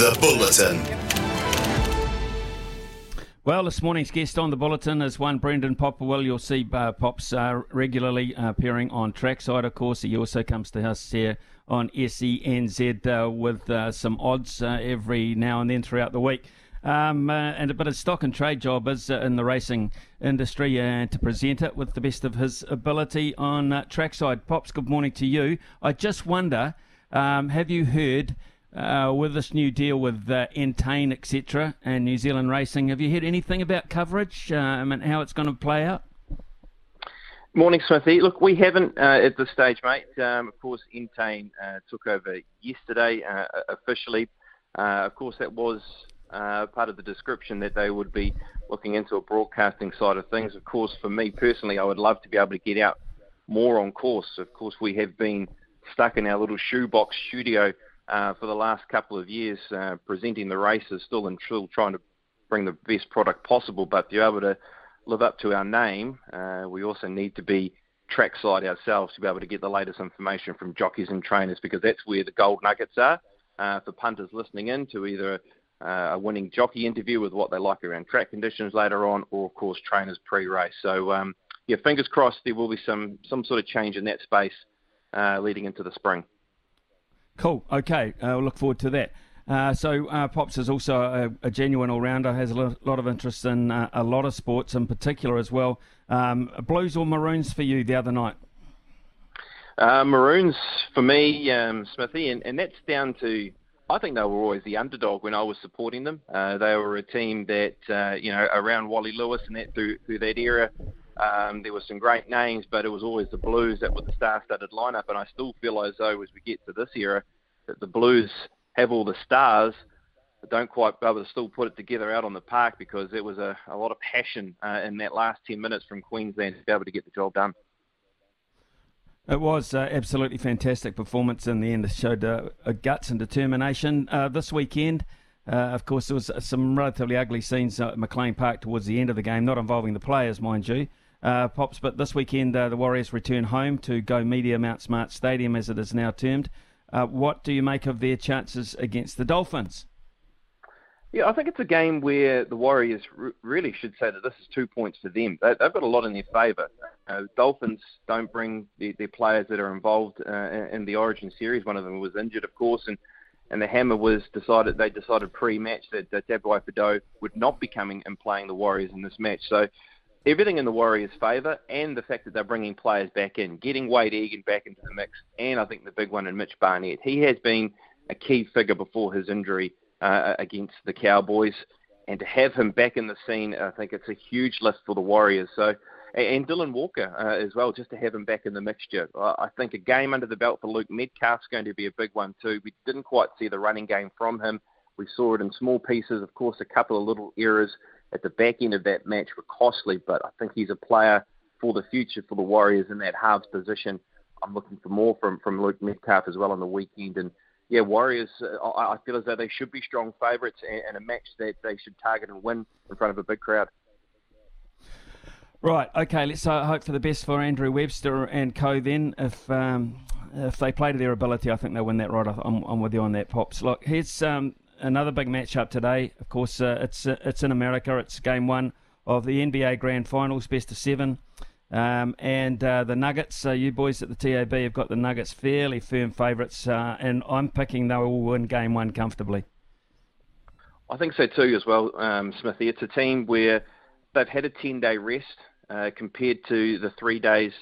The Bulletin. Well, this morning's guest on the bulletin is one Brendan Popplewell. You'll see uh, Pops uh, regularly uh, appearing on trackside, of course. He also comes to us here on SENZ uh, with uh, some odds uh, every now and then throughout the week. Um, and a but his stock and trade job is in the racing industry and to present it with the best of his ability on trackside. Pops, good morning to you. I just wonder, um, have you heard? Uh, with this new deal with uh, Entain, etc., and New Zealand Racing. Have you heard anything about coverage um, and how it's going to play out? Morning, Smithy. Look, we haven't uh, at this stage, mate. Um, of course, Entain uh, took over yesterday uh, officially. Of course, that was part of the description that they would be looking into a broadcasting side of things. Of course, for me personally, I would love to be able to get out more on course. Of course, we have been stuck in our little shoebox studio uh, for the last couple of years, uh, presenting the races still and still trying to bring the best product possible. But to be able to live up to our name, uh, we also need to be trackside ourselves to be able to get the latest information from jockeys and trainers because that's where the gold nuggets are uh, for punters listening in to either uh, a winning jockey interview with what they like around track conditions later on, or of course trainers pre-race. So um, yeah, fingers crossed there will be some some sort of change in that space uh, leading into the spring. Cool. Okay. Uh, we'll look forward to that. Uh, so uh, Pops is also a, a genuine all-rounder, has a lot, of interest in uh, a lot of sports in particular as well. Um, blues or Maroons for you the other night? Uh, Maroons for me, um, Smithy, and, and that's down to I think they were always the underdog when I was supporting them. Uh, they were a team that, uh, you know, around Wally Lewis and that through, through that era, um, there were some great names, but it was always the Blues that were the star-studded lineup. And I still feel as though, as we get to this era, that the Blues have all the stars, but don't quite be able to still put it together out on the park because there was a, a lot of passion uh, in that last 10 minutes from Queensland to be able to get the job done. It was uh, absolutely fantastic performance in the end. It showed uh, guts and determination. Uh, this weekend, uh, of course, there was some relatively ugly scenes at McLean Park towards the end of the game, not involving the players, mind you uh, Pops. But this weekend, uh, the Warriors return home to Go Media Mount Smart Stadium, as it is now termed. Uh, what do you make of their chances against the Dolphins? Yeah, I think it's a game where the Warriors r- really should say that this is two points for them. They, have got a lot in their favour. Uh, Dolphins don't bring their, players that are involved uh, in the Origin series. One of them was injured, of course, and, and the hammer was decided. They decided pre-match that, that Fidow would not be coming and playing the Warriors in this match. So everything in the Warriors' favour and the fact that they're bringing players back in, getting Wade Egan back into the mix, and I think the big one in Mitch Barnett. He has been a key figure before his injury uh, against the Cowboys, and to have him back in the scene, I think it's a huge lift for the Warriors. So, and Dylan Walker uh, as well, just to have him back in the mixture. I think a game under the belt for Luke Metcalf's going to be a big one too. We didn't quite see the running game from him. We saw it in small pieces, of course, a couple of little errors at the back end of that match were costly, but I think he's a player for the future for the Warriors in that halves position. I'm looking for more from, from Luke Metcalf as well on the weekend. And yeah, Warriors, uh, I feel as though they should be strong favourites and, and a match that they should target and win in front of a big crowd. Right. Okay. Let's uh, hope for the best for Andrew Webster and co. Then, if um, if they play to their ability, I think they'll win that. Right. I'm, I'm with you on that, pops. Look, here's um, another big matchup today. Of course, uh, it's uh, it's in America. It's game one of the NBA Grand Finals, best of seven. Um, and uh, the Nuggets, uh, you boys at the TAB have got the Nuggets fairly firm favourites, uh, and I'm picking they will win game one comfortably. I think so too, as well, um, Smithy. It's a team where they've had a 10 day rest uh, compared to the three days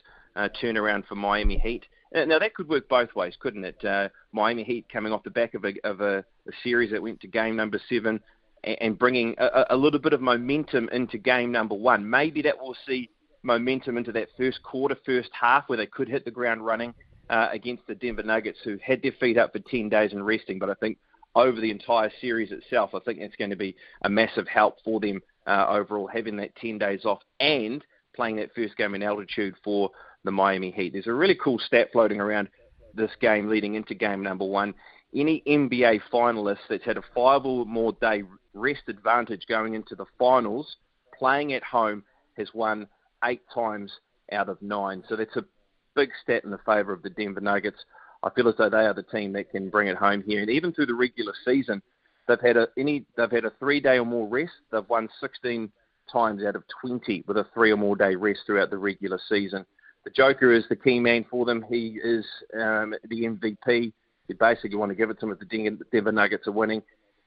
turnaround for Miami Heat. Uh, now that could work both ways, couldn't it? Uh, Miami Heat coming off the back of a, of a, a series that went to game number seven and, and bringing a, a, little bit of momentum into game number one. Maybe that will see momentum into that first quarter, first half, where they could hit the ground running uh, against the Denver Nuggets, who had their feet up for 10 days and resting. But I think over the entire series itself. I think that's going to be a massive help for them uh, overall, having that 10 days off and playing that first game in altitude for the Miami Heat. There's a really cool stat floating around this game leading into game number one. Any NBA finalist that's had a five or more day rest advantage going into the finals, playing at home, has won eight times out of nine. So that's a big stat in the favour of the Denver Nuggets. I feel as though they are the team that can bring it home here. And even through the regular season, they've had a any they've had a three day or more rest. They've won 16 times out of 20 with a three or more day rest throughout the regular season. The Joker is the key man for them. He is um, the MVP. You basically want to give it to him if the Denver Nuggets are winning.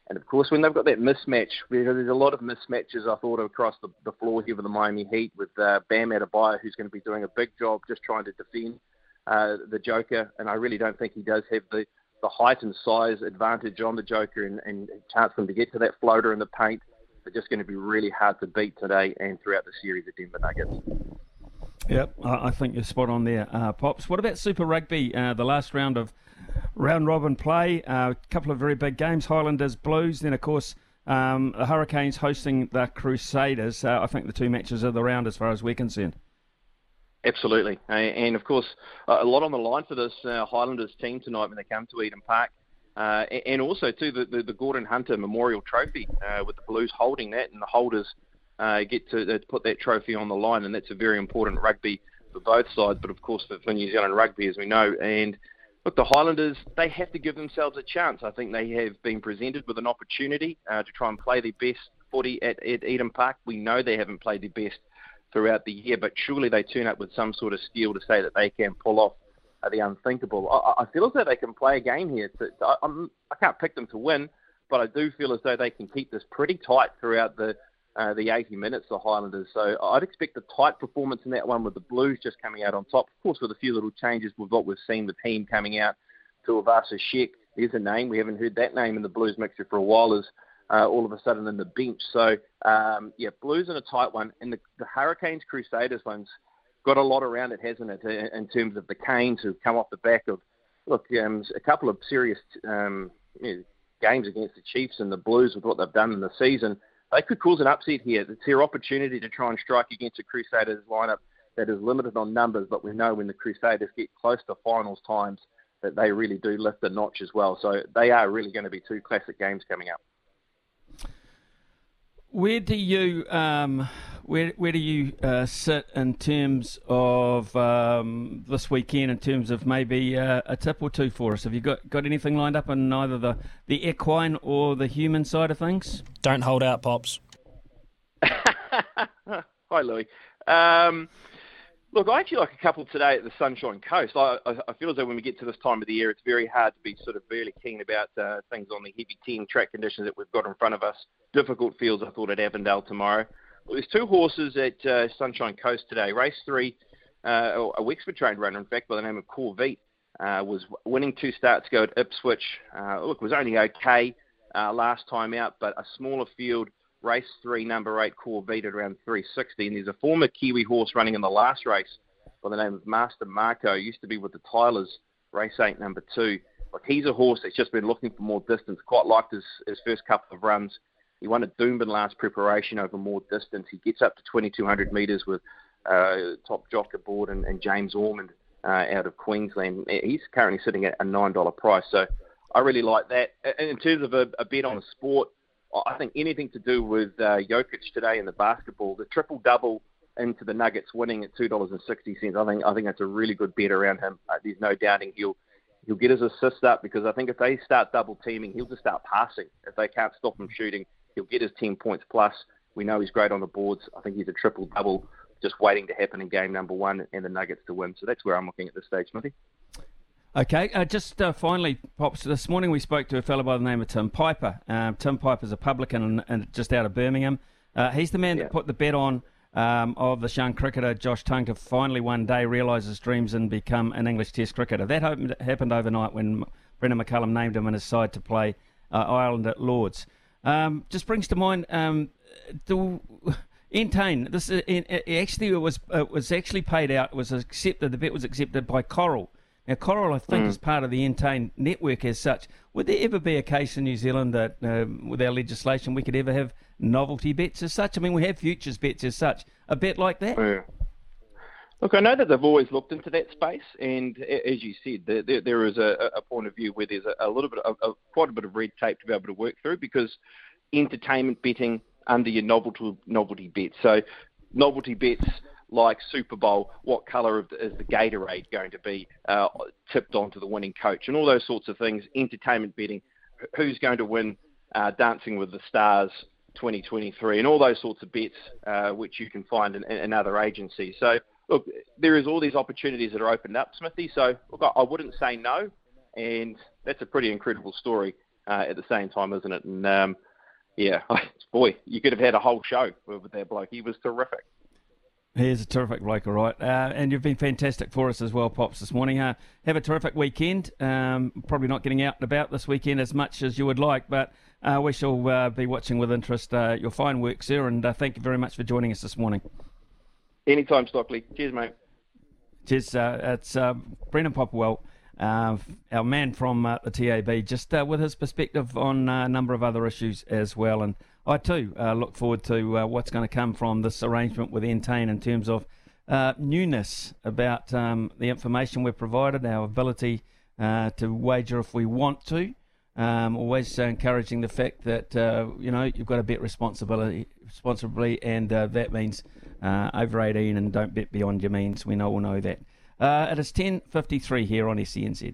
And of course, when they've got that mismatch, there's a lot of mismatches I thought across the, the floor here with the Miami Heat with uh, Bam Adebayo, who's going to be doing a big job just trying to defend uh, the Joker. And I really don't think he does have the, the height and size advantage on the Joker and, and chance them to get to that floater in the paint. They're just going to be really hard to beat today and throughout the series of Denver Nuggets. Yep, I think you're spot on there, uh, Pops. What about Super Rugby, uh, the last round of round robin play. A uh, couple of very big games Highlanders Blues, then, of course, um, the Hurricanes hosting the Crusaders. Uh, I think the two matches are the round as far as we're concerned. Absolutely. And of course, a lot on the line for this uh, Highlanders team tonight when they come to Eden Park. Uh, and also, too, the, the, the, Gordon Hunter Memorial Trophy uh, with the Blues holding that, and the holders uh, get to, put that trophy on the line. And that's a very important rugby for both sides, but of course for, for New Zealand rugby, as we know. And Look, the Highlanders, they have to give themselves a chance. I think they have been presented with an opportunity uh, to try and play their best footy at, at Eden Park. We know they haven't played their best throughout the year, but surely they turn up with some sort of steel to say that they can pull off uh, the unthinkable. I, I feel as though they can play a game here. To, to, I, I can't pick them to win, but I do feel as though they can keep this pretty tight throughout the uh, the 80 minutes, the Highlanders. So I'd expect a tight performance in that one with the Blues just coming out on top. Of course, with a few little changes with what we've seen, the team coming out to Avasa Sheck. There's a name. We haven't heard that name in the Blues mixture for a while is uh, all of a sudden in the bench. So, um, yeah, Blues in a tight one. And the, the Hurricanes Crusaders one's got a lot around it, hasn't it, in terms of the Canes who've come off the back of, look, um, a couple of serious um, you know, games against the Chiefs and the Blues with what they've done in the season they could cause an upset here. It's their opportunity to try and strike against a Crusaders lineup that is limited on numbers, but we know when the Crusaders get close to finals times that they really do lift a notch as well. So they are really going to be two classic games coming up. Where do you um, where where do you uh, sit in terms of um, this weekend? In terms of maybe uh, a tip or two for us? Have you got, got anything lined up on either the the equine or the human side of things? Don't hold out, pops. Hi, Louis. Um, look, I actually like a couple today at the Sunshine Coast. I, I, I, feel as though when we get to this time of the year, it's very hard to be sort of really keen about uh, things on the heavy 10 track conditions that we've got in front of us. Difficult fields, I thought, at Avondale tomorrow. There's two horses at uh, Sunshine Coast today. Race three, uh, a Wexford trained runner, in fact, by the name of Corvette, uh, was winning two starts ago at Ipswich. Uh, look, was only okay uh, last time out, but a smaller field. Race three, number eight, Corvette at around 360. And there's a former Kiwi horse running in the last race by the name of Master Marco. Used to be with the Tylers, race eight, number two. Like he's a horse that's just been looking for more distance. Quite liked his, his first couple of runs. He won at Doomben last preparation over more distance. He gets up to 2,200 metres with uh, top jock aboard and, and James Ormond uh, out of Queensland. He's currently sitting at a $9 price. So I really like that. In terms of a, a bet on a sport, I think anything to do with uh, Jokic today in the basketball, the triple double into the Nuggets winning at two dollars and sixty cents. I think I think that's a really good bet around him. Uh, there's no doubting he'll he'll get his assist up because I think if they start double teaming, he'll just start passing. If they can't stop him shooting, He'll get his 10 points plus. We know he's great on the boards. I think he's a triple double just waiting to happen in game number one and the Nuggets to win. So that's where I'm looking at this stage, Smithy. Okay, uh, just uh, finally, Pops, this morning we spoke to a fellow by the name of Tim Piper. Um, Tim Piper's a publican and, and just out of Birmingham. Uh, he's the man yeah. that put the bet on um, of the young cricketer Josh Tongue to finally one day realise his dreams and become an English Test cricketer. That happened, happened overnight when Brendon McCullum named him in his side to play uh, Ireland at Lords. Um, just brings to mind um, the Entain. This uh, it actually it was it was actually paid out. It was accepted. The bet was accepted by Coral. Now, Coral, I think, mm. is part of the Entain network as such. Would there ever be a case in New Zealand that, uh, with our legislation, we could ever have novelty bets as such? I mean, we have futures bets as such. A bet like that? Yeah. Look, I know that they've always looked into that space, and as you said, there, there is a, a, point of view where there's a, a little bit of a, quite a bit of red tape to be able to work through because entertainment betting under your novelty novelty bets. So novelty bets like Super Bowl, what colour is the Gatorade going to be uh, tipped onto the winning coach, and all those sorts of things. Entertainment betting, who's going to win uh, Dancing with the Stars 2023, and all those sorts of bets uh, which you can find in, in other agencies. So look, there is all these opportunities that are opened up, Smithy. So look, I wouldn't say no, and that's a pretty incredible story uh, at the same time, isn't it? And um, yeah, boy, you could have had a whole show with that bloke. He was terrific. He is a terrific bloke, all right. Uh, and you've been fantastic for us as well, Pops, this morning. Uh, have a terrific weekend. Um, probably not getting out and about this weekend as much as you would like, but uh, we shall uh, be watching with interest uh, your fine work, sir. And uh, thank you very much for joining us this morning. Anytime, Stockley. Cheers, mate. Cheers. Uh, it's uh, Brendan Popplewell. uh, our man from uh, the TAB, just uh, with his perspective on uh, a number of other issues as well. And I too look forward to what's going to come from this arrangement with Entain in terms of newness about um, the information we've provided, our ability to wager if we want to. Um, always encouraging the fact that you know you've got to bet responsibility responsibly, and that means uh, over 18 and don't bet beyond your means. We all know that. Uh, it is 10.53 here on SENZ.